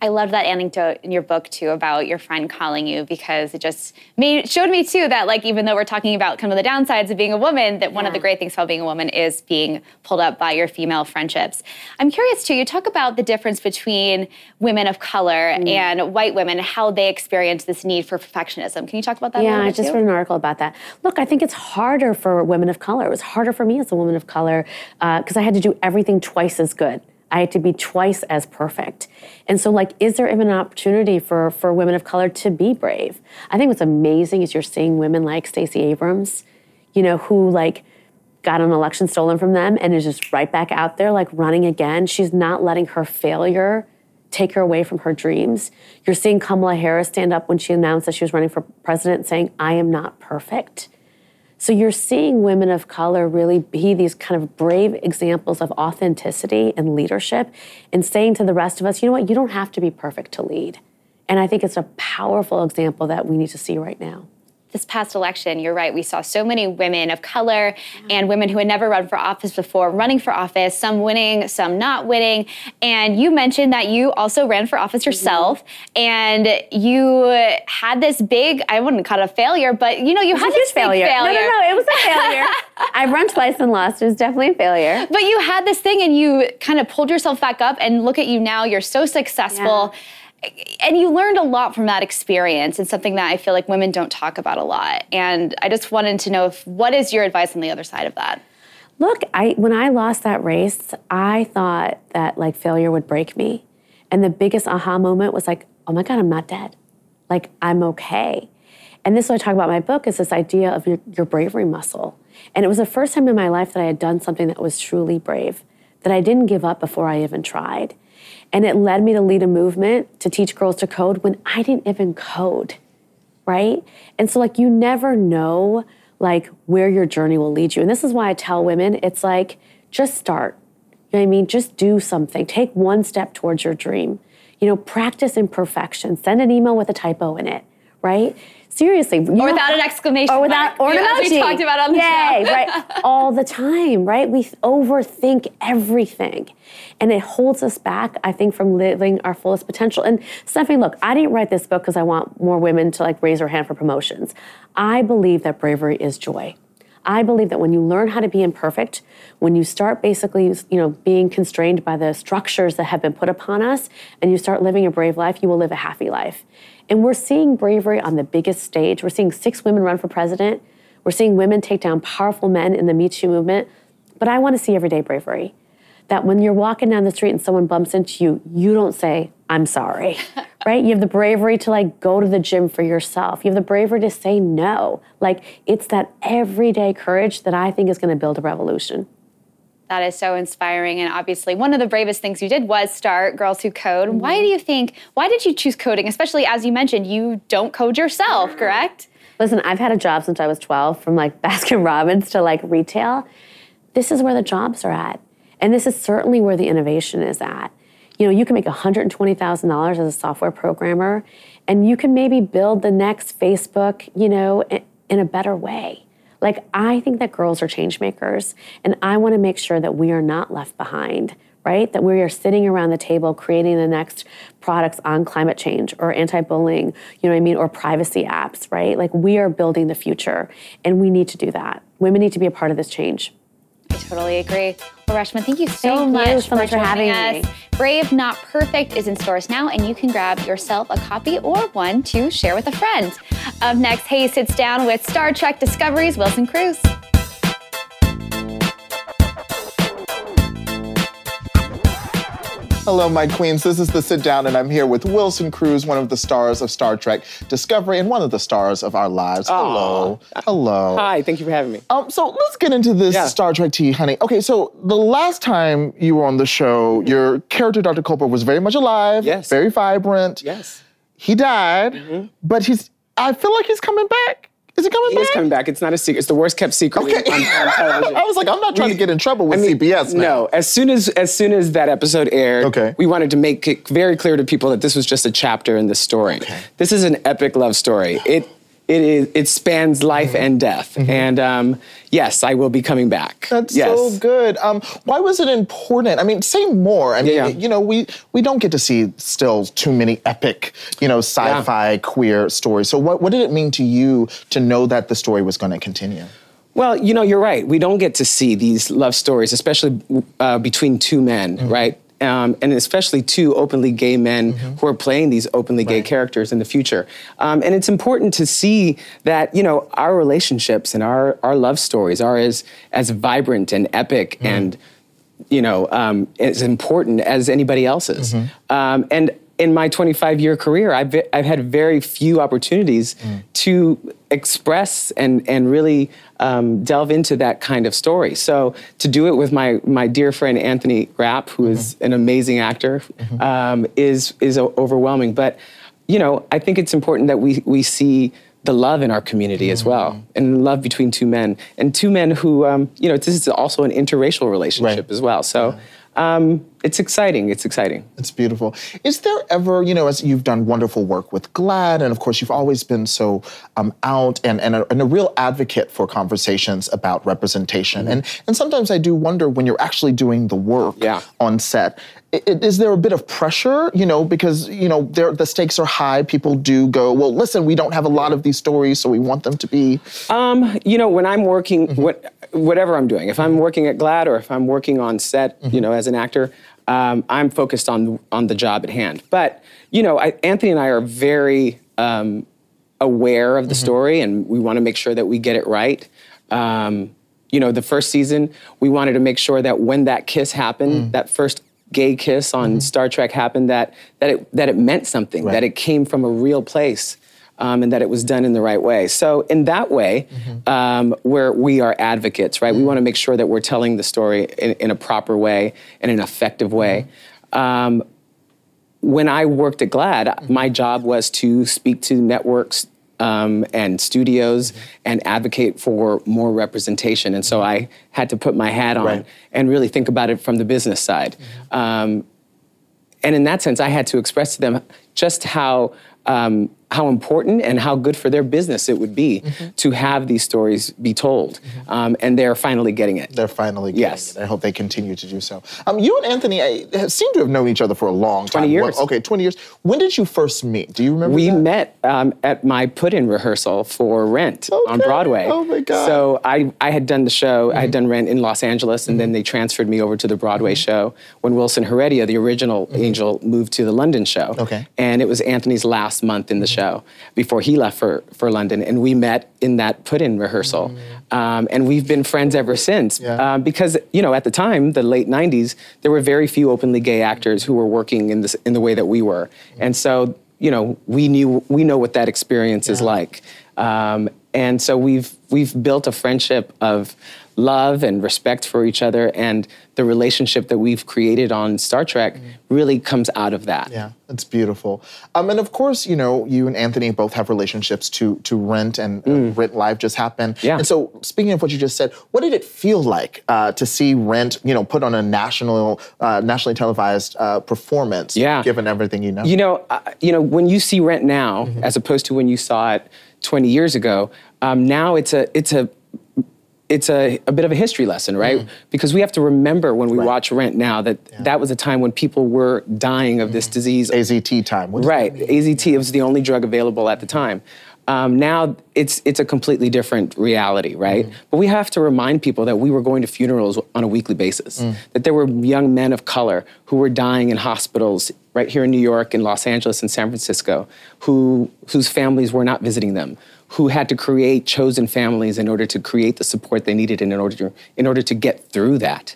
S7: I loved that anecdote in your book too about your friend calling you because it just made showed me too that like even though we're talking about kind of the downsides of being a woman, that one of the great things about being a woman is being pulled up by your female friendships. I'm curious too. You talk about the difference between women of color mm. and white women, how they experience this need for perfectionism. Can you talk about that? a
S8: Yeah, I just
S7: too?
S8: read an article about that. Look, I think it's harder for women of color. It was harder for me as a woman of color uh, because I had to do everything twice as good. I had to be twice as perfect. And so, like, is there even an opportunity for, for women of color to be brave? I think what's amazing is you're seeing women like Stacey Abrams, you know, who like got an election stolen from them and is just right back out there, like running again. She's not letting her failure take her away from her dreams. You're seeing Kamala Harris stand up when she announced that she was running for president saying, I am not perfect. So you're seeing women of color really be these kind of brave examples of authenticity and leadership and saying to the rest of us, you know what, you don't have to be perfect to lead. And I think it's a powerful example that we need to see right now.
S7: This past election, you're right, we saw so many women of color and women who had never run for office before running for office, some winning, some not winning. And you mentioned that you also ran for office mm-hmm. yourself and you had this big, I wouldn't call it a failure, but you know, you had this
S8: failure.
S7: failure.
S8: No, no, no, it was a failure. I've run twice and lost. It was definitely a failure.
S7: But you had this thing and you kind of pulled yourself back up and look at you now, you're so successful. And you learned a lot from that experience. and something that I feel like women don't talk about a lot. And I just wanted to know if what is your advice on the other side of that?
S8: Look, I when I lost that race, I thought that like failure would break me. And the biggest aha moment was like, oh my God, I'm not dead. Like I'm okay. And this is what I talk about my book is this idea of your, your bravery muscle. And it was the first time in my life that I had done something that was truly brave, that I didn't give up before I even tried. And it led me to lead a movement to teach girls to code when I didn't even code, right? And so, like, you never know, like, where your journey will lead you. And this is why I tell women it's like, just start. You know what I mean? Just do something. Take one step towards your dream. You know, practice imperfection. Send an email with a typo in it, right? Seriously.
S7: Or without an exclamation
S8: or without
S7: mark,
S8: or an
S7: as we talked about on the
S8: Yay,
S7: show.
S8: right? All the time, right? We overthink everything, and it holds us back. I think from living our fullest potential. And Stephanie, look, I didn't write this book because I want more women to like raise their hand for promotions. I believe that bravery is joy. I believe that when you learn how to be imperfect, when you start basically, you know, being constrained by the structures that have been put upon us, and you start living a brave life, you will live a happy life. And we're seeing bravery on the biggest stage. We're seeing six women run for president. We're seeing women take down powerful men in the Me Too movement. But I want to see everyday bravery. That when you're walking down the street and someone bumps into you, you don't say, I'm sorry, right? You have the bravery to like go to the gym for yourself. You have the bravery to say no. Like it's that everyday courage that I think is going to build a revolution.
S7: That is so inspiring. And obviously, one of the bravest things you did was start Girls Who Code.
S8: Mm-hmm.
S7: Why do you think, why did you choose coding? Especially as you mentioned, you don't code yourself, correct?
S8: Listen, I've had a job since I was 12, from like Baskin Robbins to like retail. This is where the jobs are at. And this is certainly where the innovation is at. You know, you can make $120,000 as a software programmer, and you can maybe build the next Facebook, you know, in a better way. Like, I think that girls are change makers, and I want to make sure that we are not left behind, right? That we are sitting around the table creating the next products on climate change or anti bullying, you know what I mean, or privacy apps, right? Like, we are building the future, and we need to do that. Women need to be a part of this change.
S7: I totally agree. Reshma, thank you so
S8: Thank you
S7: much
S8: so much for having
S7: us.
S8: me.
S7: Brave Not Perfect is in stores now, and you can grab yourself a copy or one to share with a friend. Up next, Hayes sits down with Star Trek Discovery's Wilson Cruz.
S1: Hello, my queens. This is the sit down, and I'm here with Wilson Cruz, one of the stars of Star Trek Discovery and one of the stars of our lives. Hello. Hello.
S9: Hi, thank you for having me.
S1: Um, so let's get into this
S9: Yeah.
S1: Star Trek tea, honey. Okay, so the last time you were on the show, your character, Dr. Culber, was very much alive,
S9: Yes.
S1: very vibrant.
S9: Yes.
S1: He died, but he's, I feel like he's coming back. Is he coming back?
S9: is coming back. It's not a secret. It's the worst kept secret
S1: Okay.
S9: on, on television.
S1: I was like, I'm not trying to get in trouble with
S9: I mean,
S1: CBS now.
S9: No, as soon as as soon as that episode aired,
S1: Okay.
S9: we wanted to make it very clear to people that this was just a chapter in the story. This is an epic love story. It it is it spans life
S1: Mm-hmm.
S9: and death. And um, yes, I will be coming back.
S1: That's
S9: yes.
S1: so good. Um, why was it important? I mean, say more. I mean,
S9: Yeah.
S1: you know, we we don't get to see still too many epic, you know, sci-fi queer stories. So what what did it mean to you to know that the story was going to continue?
S9: Well, you know, you're right. We don't get to see these love stories, especially uh, between two men,
S1: Mm-hmm.
S9: right? Um, and especially two openly gay men who are playing these openly gay
S1: Mm-hmm. Right.
S9: characters in the future. Um, and it's important to see that you know our relationships and our our love stories are as as vibrant and epic
S1: Mm-hmm.
S9: and you know um, as important as anybody else's.
S1: Mm-hmm.
S9: Um, and in my 25 year career, I've, I've had very few opportunities
S1: Mm.
S9: to express and, and really um, delve into that kind of story. So to do it with my, my dear friend Anthony Rapp, who is
S1: Mm-hmm.
S9: an amazing actor, um, is, is overwhelming. But, you know, I think it's important that we, we see the love in our community as well,
S1: Mm-hmm.
S9: and love between two men, and two men who, um, you know, this is also an interracial relationship
S1: Right.
S9: as well. So um, it's exciting. It's exciting.
S1: It's beautiful. Is there ever, you know, as you've done wonderful work with GLAAD, and of course you've always been so um, out and, and, a, and a real advocate for conversations about representation. And, and sometimes I do wonder when you're actually doing the work
S9: Yeah.
S1: on set, is there a bit of pressure, you know, because, you know, there, the stakes are high. People do go, well, listen, we don't have a lot of these stories, so we want them to be.
S9: Um, you know, when I'm working,
S1: Mm-hmm.
S9: what, whatever I'm doing, if I'm working at GLAAD or if I'm working on set,
S1: Mm-hmm.
S9: you know, as an actor, um, I'm focused on on the job at hand. But you know, I, Anthony and I are very um, aware of the
S1: Mm-hmm.
S9: story, and we want to make sure that we get it right. Um, you know, the first season, we wanted to make sure that when that kiss happened,
S1: Mm.
S9: that first gay kiss on Star Trek happened, that that it that it meant something,
S1: Mm-hmm. Right.
S9: that it came from a real place. um, and that it was done in the right way. So in that way, um, where we are advocates, right? We want to make sure that we're telling the story in, in a proper way and an effective way. Um, when I worked at GLAAD, my job was to speak to networks um, and studios and advocate for more representation. And so I had to put my hat on
S1: Right.
S9: and really think about it from the business side. Um, and in that sense, I had to express to them just how um, how important and how good for their business it would be mm-hmm. to have these stories be told. Mm-hmm. Um, and they're finally getting it.
S1: They're finally getting
S9: Yes.
S1: it. I hope they continue to do so. Um, you and Anthony have- seem to have known each other for a long time.
S9: 20 years.
S1: Well, okay, 20 years. When did you first meet? Do you remember
S9: We
S1: that?
S9: met um, at my put-in rehearsal for Rent on Broadway.
S1: Oh my God.
S9: So I, I had done the show. I had mm-hmm. done Rent in Los Angeles, and then they transferred me over to the Broadway show when Wilson Heredia, the original Angel, moved to the London show.
S1: Okay.
S9: And it was Anthony's last month in the show before he left for, for London, and we met in that put-in rehearsal. Um, and we've been friends ever since.
S1: Yeah.
S9: Um, because you know, at the time, the late '90s, there were very few openly gay actors who were working in this in the way that we were, and so you know, we knew we know what that experience is like, um, and so we've we've built a friendship of love and respect for each other, and the relationship that we've created on Star Trek really comes out of that.
S1: Yeah, it's beautiful. Um, and of course, you know, you and Anthony both have relationships to to Rent, and uh, Rent Live just happened.
S9: Mm. Yeah.
S1: And so, speaking of what you just said, what did it feel like uh, to see Rent, you know, put on a national, uh, nationally televised uh, performance?
S9: Yeah.
S1: Given everything you know.
S9: You know, uh, you know, when you see Rent now,
S1: Mm-hmm.
S9: as opposed to when you saw it 20 years ago, um, now it's a it's a it's a, a bit of a history lesson, right? Because we have to remember when we
S1: Mm-hmm. Right.
S9: watch Rent now that that was a time when people were dying of
S1: Mm-hmm.
S9: this disease.
S1: AZT time. What does that
S9: Right? AZT was the only drug available at the time. Um, now it's it's a completely different reality, right?
S1: Mm-hmm.
S9: But we have to remind people that we were going to funerals on a weekly basis.
S1: Mm.
S9: That there were young men of color who were dying in hospitals right here in New York, in Los Angeles, and San Francisco, who whose families were not visiting them, who had to create chosen families in order to create the support they needed in order to in order to get through that.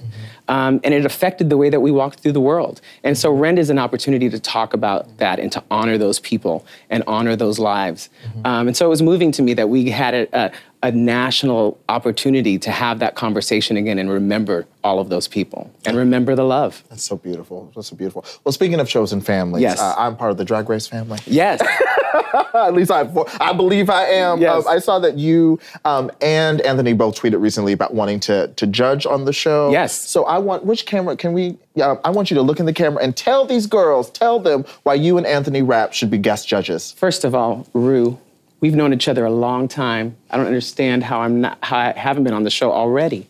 S9: Um, and it affected the way that we walked through the world. And so Rent is an opportunity to talk about that and to honor those people and honor those lives. Um, and so it was moving to me that we had a, a, a national opportunity to have that conversation again and remember all of those people and remember the love.
S1: That's so beautiful. That's so beautiful. Well, speaking of chosen families,
S9: Yes.
S1: uh, I'm part of the Drag Race family.
S9: Yes.
S1: At least I, I believe I am.
S9: Yes.
S1: Um, I saw that you um, and Anthony both tweeted recently about wanting to to judge on the show.
S9: Yes.
S1: So I want which camera can we? Yeah, I want you to look in the camera and tell these girls, tell them why you and Anthony Rapp should be guest judges.
S9: First of all, Ru, we've known each other a long time. I don't understand how I'm not how I haven't been on the show already.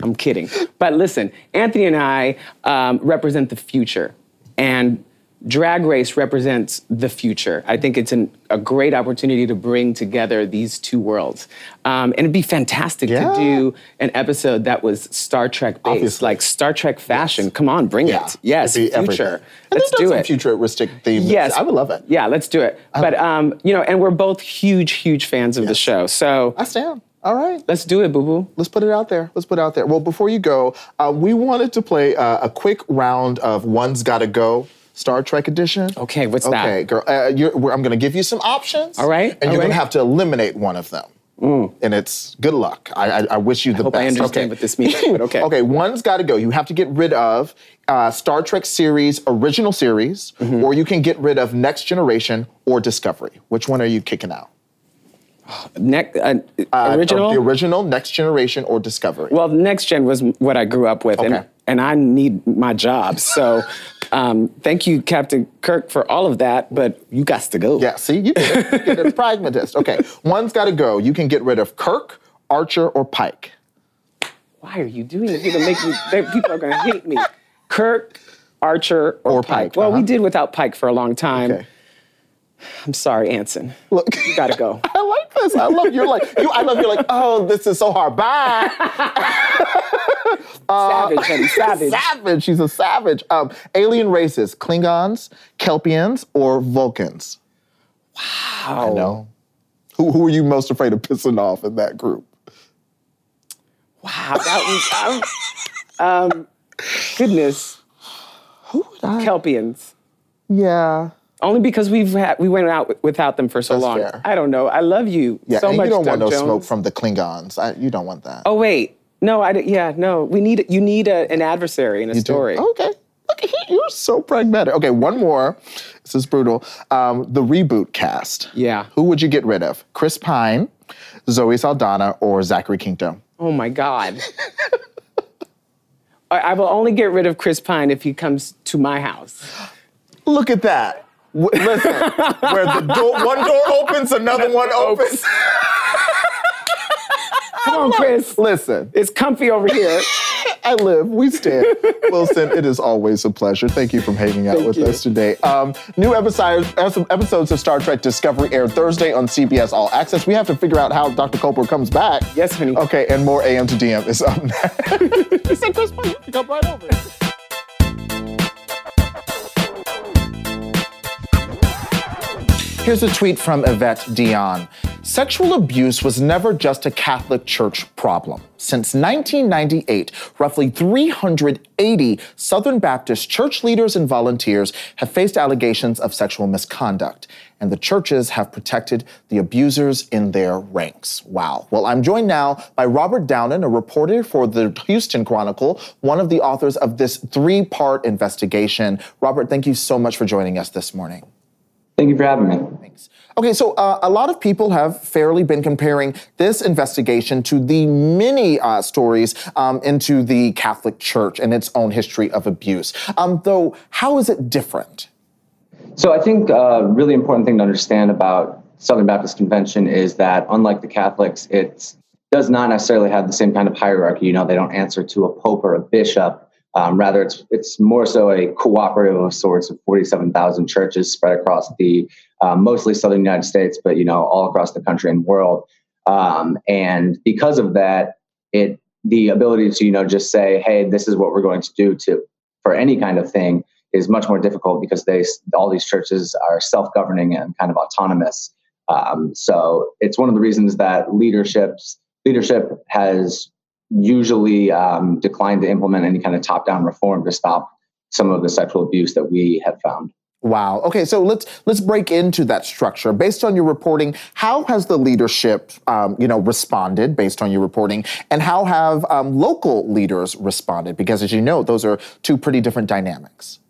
S9: I'm kidding. But listen, Anthony and I um, represent the future, and Drag Race represents the future. I think it's an, a great opportunity to bring together these two worlds. Um, and it'd be fantastic
S1: Yeah.
S9: to do an episode that was Star Trek based,
S1: Obviously.
S9: like Star Trek fashion. Come on, bring it. Yes, future.
S1: everything.
S9: Let's do it.
S1: Futuristic themes.
S9: Yes,
S1: I would love it.
S9: Yeah, let's do it. but um, you know, and we're both huge, huge fans of the show. So
S1: I stand. All right.
S9: let's do it, boo boo.
S1: Let's put it out there. Let's put it out there. Well, before you go, uh, we wanted to play uh, a quick round of One's Gotta Go Star Trek edition.
S9: Okay, what's that?
S1: Okay, girl. Uh, you're, I'm going to give you some options.
S9: All right,
S1: And
S9: all
S1: you're going to have to eliminate one of them. And it's good luck. I, I, I wish you the
S9: hope I
S1: best.
S9: understand
S1: okay.
S9: what this means, but okay.
S1: okay, one's got to go. You have to get rid of uh, Star Trek series, original series,
S9: Mm-hmm.
S1: or you can get rid of Next Generation or Discovery. Which one are you kicking out?
S9: Next, uh,
S1: Uh,
S9: original.
S1: The original, Next Generation, or Discovery?
S9: well, next gen was what I grew up with,
S1: Okay.
S9: and and I need my job. So, um, thank you, Captain Kirk, for all of that. But you got to go.
S1: Yeah, see, you did it. You did it. Pragmatist. Okay, one's got to go. You can get rid of Kirk, Archer, or Pike.
S9: Why are you doing this? You're gonna make me. they- People are gonna hate me. Kirk, Archer, or,
S1: Or
S9: Pike.
S1: Pike,
S9: Well, we
S1: uh-huh.
S9: did without Pike for a long time.
S1: Okay.
S9: I'm sorry, Anson.
S1: Look,
S9: You gotta go.
S1: I like this. I love you're like you. I love you're like. Oh, this is so hard. Bye.
S9: savage, honey, savage.
S1: savage. She's a savage. Um, alien races: Klingons, Kelpiens, or Vulcans. Wow. I know. Who who are you most afraid of pissing off in that group?
S9: Wow, that was um, um, goodness.
S1: Who would I?
S9: Kelpiens.
S1: yeah.
S9: Only because we've had, we went out without them for so
S1: That's
S9: long.
S1: fair.
S9: I don't know. I love you
S1: Yeah,
S9: so
S1: and
S9: much.
S1: you don't want no
S9: Jones.
S1: smoke from the Klingons. I, you don't want that.
S9: Oh wait, no, I yeah no. We need you need a, an adversary in a
S1: You do?
S9: story.
S1: Okay. Look. You're so pragmatic. Okay, one more. This is brutal. Um, the reboot cast.
S9: Yeah.
S1: Who would you get rid of? Chris Pine, Zoe Saldana, or Zachary Quinto?
S9: Oh my God. I, I will only get rid of Chris Pine if he comes to my house.
S1: Look at that. W- listen, where the door, one door opens, another one opens.
S9: Come on, Chris.
S1: Listen,
S9: It's comfy over here.
S1: I live, we stand. Wilson, it is always a pleasure. Thank you for hanging out
S9: Thank
S1: with
S9: you.
S1: us today. Um, new episodes, episodes of Star Trek Discovery aired Thursday on CBS All Access. We have to figure out how Dr. Culber comes back.
S9: Yes, honey.
S1: Okay, and more AM to DM is up next. he said, Chris, Pine, come right over. Here's a tweet from Yvette Dion. Sexual abuse was never just a Catholic Church problem. Since 1998, roughly 380 Southern Baptist church leaders and volunteers have faced allegations of sexual misconduct, and the churches have protected the abusers in their ranks. Wow. Well, I'm joined now by Robert Downen, a reporter for the Houston Chronicle, one of the authors of this three part investigation. Robert, thank you so much for joining us this morning.
S10: Thank you for having me.
S1: Thanks. Okay, so uh, a lot of people have fairly been comparing this investigation to the many uh, stories um, into the Catholic Church and its own history of abuse. Um, though, how is it different?
S10: So I think a really important thing to understand about Southern Baptist Convention is that unlike the Catholics, it does not necessarily have the same kind of hierarchy. You know, they don't answer to a pope or a bishop. Um, rather, it's it's more so a cooperative of sorts of 47,000 churches spread across the uh, mostly southern United States, but you know all across the country and world. Um, and because of that, it the ability to you know just say, hey, this is what we're going to do to for any kind of thing is much more difficult because they all these churches are self-governing and kind of autonomous. Um, so it's one of the reasons that leaderships leadership has usually um, declined to implement any kind of top-down reform to stop some of the sexual abuse that we have found.
S1: Wow. Okay, so let's let's break into that structure. Based on your reporting, how has the leadership, um, you know, responded? Based on your reporting, and how have um, local leaders responded? Because as you know, those are two pretty different dynamics.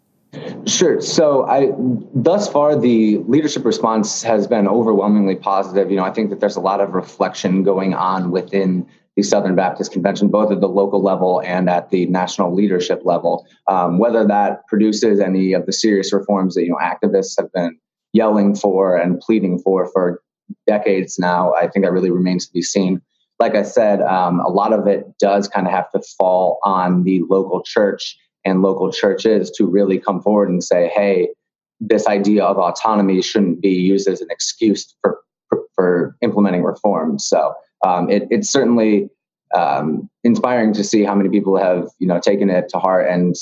S10: Sure. So I thus far the leadership response has been overwhelmingly positive. You know, I think that there's a lot of reflection going on within the Southern Baptist Convention, both at the local level and at the national leadership level. Um, whether that produces any of the serious reforms that you know activists have been yelling for and pleading for for decades now, I think that really remains to be seen. Like I said, um, a lot of it does kind of have to fall on the local church and local churches to really come forward and say, "Hey, this idea of autonomy shouldn't be used as an excuse for for, for implementing reforms." So um, it, it's certainly um, inspiring to see how many people have you know taken it to heart and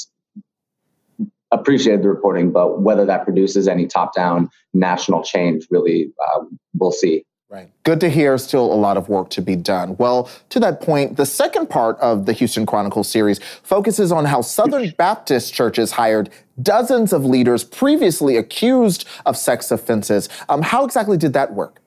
S10: appreciated the reporting. But whether that produces any top-down national change, really, um, we'll see.
S1: Right. Good to hear. Still a lot of work to be done. Well, to that point, the second part of the Houston Chronicle series focuses on how Southern Baptist churches hired dozens of leaders previously accused of sex offenses. Um, how exactly did that work?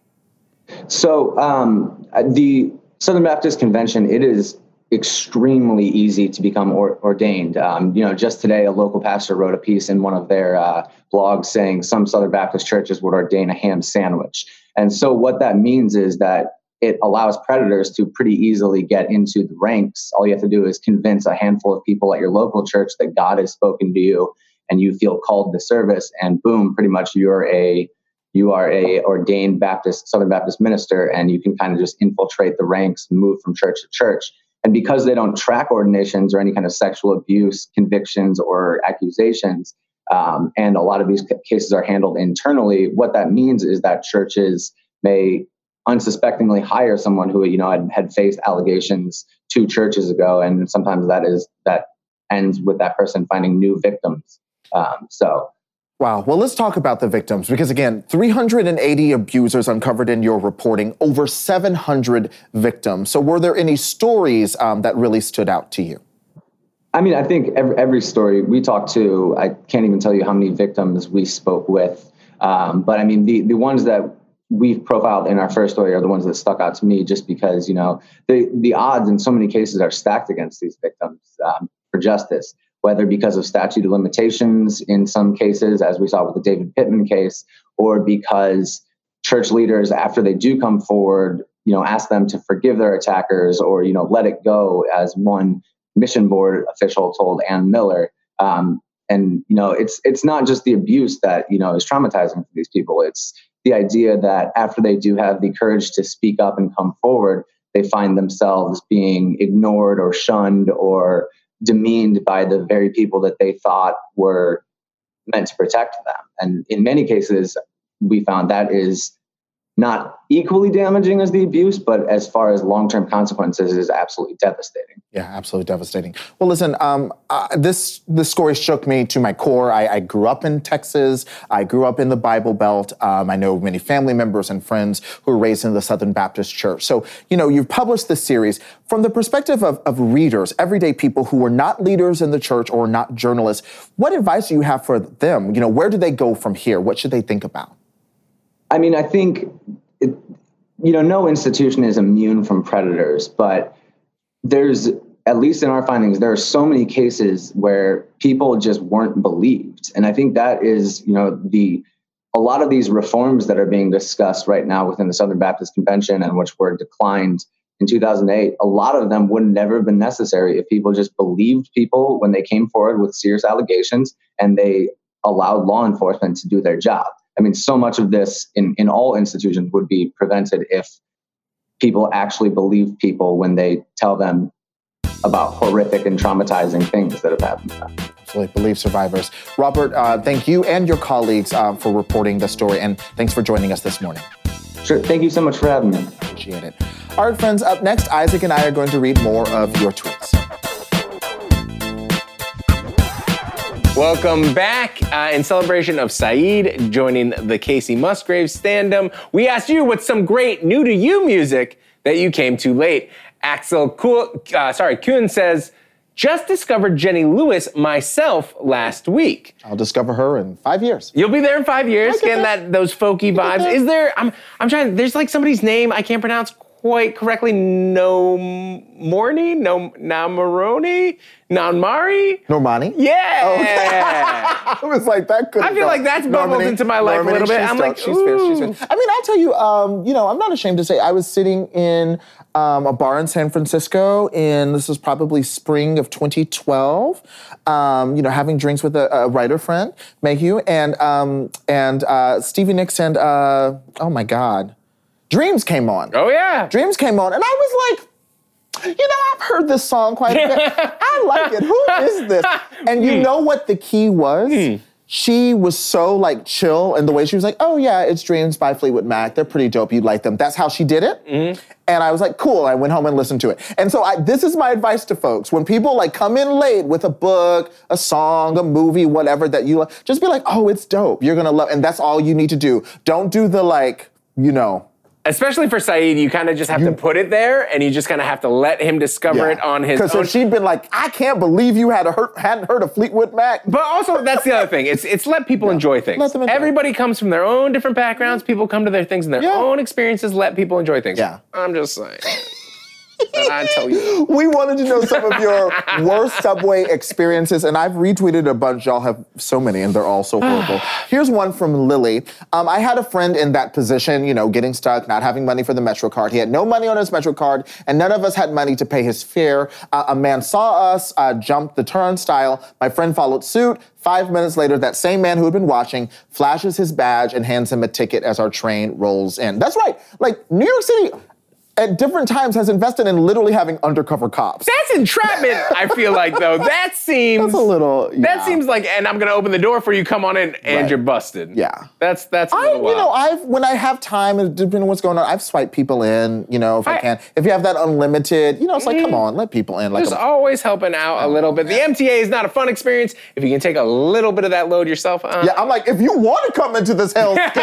S10: So um, the Southern Baptist Convention, it is extremely easy to become or, ordained. Um, you know, just today, a local pastor wrote a piece in one of their uh, blogs saying some Southern Baptist churches would ordain a ham sandwich. And so, what that means is that it allows predators to pretty easily get into the ranks. All you have to do is convince a handful of people at your local church that God has spoken to you, and you feel called to service, and boom, pretty much you're a you are a ordained Baptist, Southern Baptist minister, and you can kind of just infiltrate the ranks, move from church to church. And because they don't track ordinations or any kind of sexual abuse convictions or accusations, um, and a lot of these cases are handled internally, what that means is that churches may unsuspectingly hire someone who you know had, had faced allegations two churches ago, and sometimes that is that ends with that person finding new victims. Um, so
S1: Wow. Well, let's talk about the victims because, again, 380 abusers uncovered in your reporting, over 700 victims. So, were there any stories um, that really stood out to you?
S10: I mean, I think every, every story we talked to, I can't even tell you how many victims we spoke with. Um, but I mean, the the ones that we've profiled in our first story are the ones that stuck out to me, just because you know the the odds in so many cases are stacked against these victims um, for justice. Whether because of statute of limitations in some cases, as we saw with the David Pittman case, or because church leaders, after they do come forward, you know, ask them to forgive their attackers or you know let it go, as one mission board official told Ann Miller. Um, and you know, it's it's not just the abuse that you know is traumatizing for these people. It's the idea that after they do have the courage to speak up and come forward, they find themselves being ignored or shunned or demeaned by the very people that they thought were meant to protect them. And in many cases, we found that is not equally damaging as the abuse, but as far as long term consequences, is absolutely devastating.
S1: Yeah, absolutely devastating. Well, listen, um, uh, this this story shook me to my core. I, I, grew up in Texas. I grew up in the Bible Belt. Um, I know many family members and friends who were raised in the Southern Baptist Church. So, you know, you've published this series from the perspective of, of readers, everyday people who are not leaders in the church or not journalists. What advice do you have for them? You know, where do they go from here? What should they think about?
S10: I mean, I think, it, you know, no institution is immune from predators, but there's, at least in our findings, there are so many cases where people just weren't believed. And I think that is, you know, the, a lot of these reforms that are being discussed right now within the Southern Baptist Convention and which were declined in 2008, a lot of them would never have been necessary if people just believed people when they came forward with serious allegations and they allowed law enforcement to do their job. I mean, so much of this in, in all institutions would be prevented if people actually believe people when they tell them about horrific and traumatizing things that have happened to them.
S1: Absolutely, believe survivors. Robert, uh, thank you and your colleagues uh, for reporting the story, and thanks for joining us this morning.
S10: Sure. Thank you so much for having me.
S1: Appreciate it. All right, friends, up next, Isaac and I are going to read more of your tweets.
S2: Welcome back. Uh, in celebration of Saeed joining the Kacey Musgrave standum, we asked you what's some great new to you music that you came too late. Axel uh, sorry, Kuhn says, just discovered Jenny Lewis myself last week.
S1: I'll discover her in five years.
S2: You'll be there in five years, getting that. that. those folky vibes. Is there? I'm I'm trying. There's like somebody's name I can't pronounce quite correctly. No Morny, no Namaroni, Nanmari,
S1: Normani.
S2: Yeah.
S1: Okay. I was like that. Could.
S2: I feel like that's bubbled Normani, into my life Normani, a little bit. I'm like,
S1: she's fair. She's fair. I mean, I'll tell you. Um, you know, I'm not ashamed to say I was sitting in um, a bar in San Francisco in this was probably spring of 2012. Um, you know, having drinks with a, a writer friend, Mayhew, and um, and uh, Stevie Nicks and uh, oh my God. Dreams came on.
S2: Oh yeah.
S1: Dreams came on. And I was like, you know, I've heard this song quite a bit. I like it. Who is this? And you hmm. know what the key was? Mm. She was so like chill and the way she was like, oh yeah, it's Dreams by Fleetwood Mac. They're pretty dope. You'd like them. That's how she did it. Mm-hmm. And I was like, cool. I went home and listened to it. And so I, this is my advice to folks. When people like come in late with a book, a song, a movie, whatever that you like, just be like, oh, it's dope. You're gonna love, and that's all you need to do. Don't do the like, you know,
S2: especially for Saeed, you kind of just have you, to put it there, and you just kind of have to let him discover yeah. it on his own.
S1: Because she'd been like, "I can't believe you had heard, hadn't heard of Fleetwood Mac."
S2: But also, that's the other thing. It's it's let people yeah. enjoy things. Enjoy. Everybody comes from their own different backgrounds. People come to their things and their yeah. own experiences. Let people enjoy things.
S1: Yeah,
S2: I'm just saying. I tell you.
S1: We wanted to know some of your worst subway experiences, and I've retweeted a bunch. Y'all have so many, and they're all so horrible. Here's one from Lily. Um, I had a friend in that position, you know, getting stuck, not having money for the Metro card. He had no money on his Metro card, and none of us had money to pay his fare. Uh, a man saw us, uh, jumped the turnstile. My friend followed suit. Five minutes later, that same man who had been watching flashes his badge and hands him a ticket as our train rolls in. That's right. Like, New York City, at different times has invested in literally having undercover cops.
S2: That's entrapment, I feel like though. That seems
S1: That's a little yeah.
S2: That seems like and I'm gonna open the door for you, come on in, and right. you're busted.
S1: Yeah.
S2: That's that's
S1: I you know, I've when I have time, depending on what's going on, I've swiped people in, you know, if I, I can. If you have that unlimited, you know, it's like, come mm. on, let people in. Like
S2: always helping out a little bit. The MTA is not a fun experience if you can take a little bit of that load yourself. Uh,
S1: yeah, I'm like, if you want to come into this hellscape.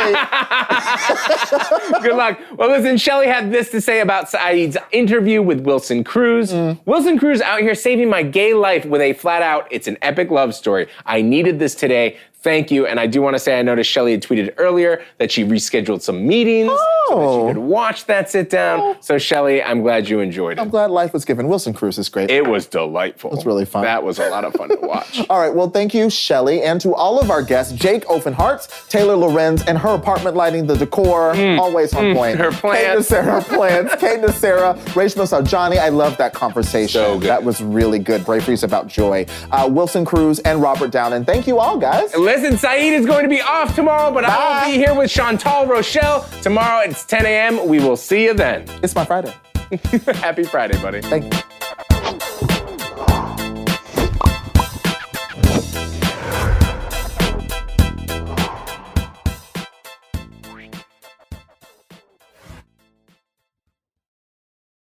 S2: Good luck. Well, listen, Shelly had this to say about Saeed's interview with Wilson Cruz. Mm. Wilson Cruz out here saving my gay life with a flat out, it's an epic love story. I needed this today. Thank you. And I do want to say I noticed Shelly had tweeted earlier that she rescheduled some meetings so that
S1: Oh.
S2: she could watch that sit down. So Shelly, I'm glad you enjoyed it.
S1: I'm glad life was given. Wilson Cruz is great.
S2: It was delightful. It was
S1: really fun.
S2: That was a lot of fun to watch.
S1: All right, well, thank you, Shelly, and to all of our guests, Jake Offenhartz, Taylor Lorenz, and her apartment lighting, the decor, always on point.
S2: Mm. her plants.
S1: Kate Sarah plants. Kate Sarah, Reshma Saujani. I love that conversation.
S2: So good.
S1: That was really good. Bravery's about joy. Uh, Wilson Cruz and Robert Downen. Thank you all, guys.
S2: Listen, Saeed is going to be off tomorrow, but I will be here with Chantal Rochelle tomorrow. It's 10 a.m. We will see you then.
S1: It's my Friday.
S2: Happy Friday, buddy.
S1: Thank you.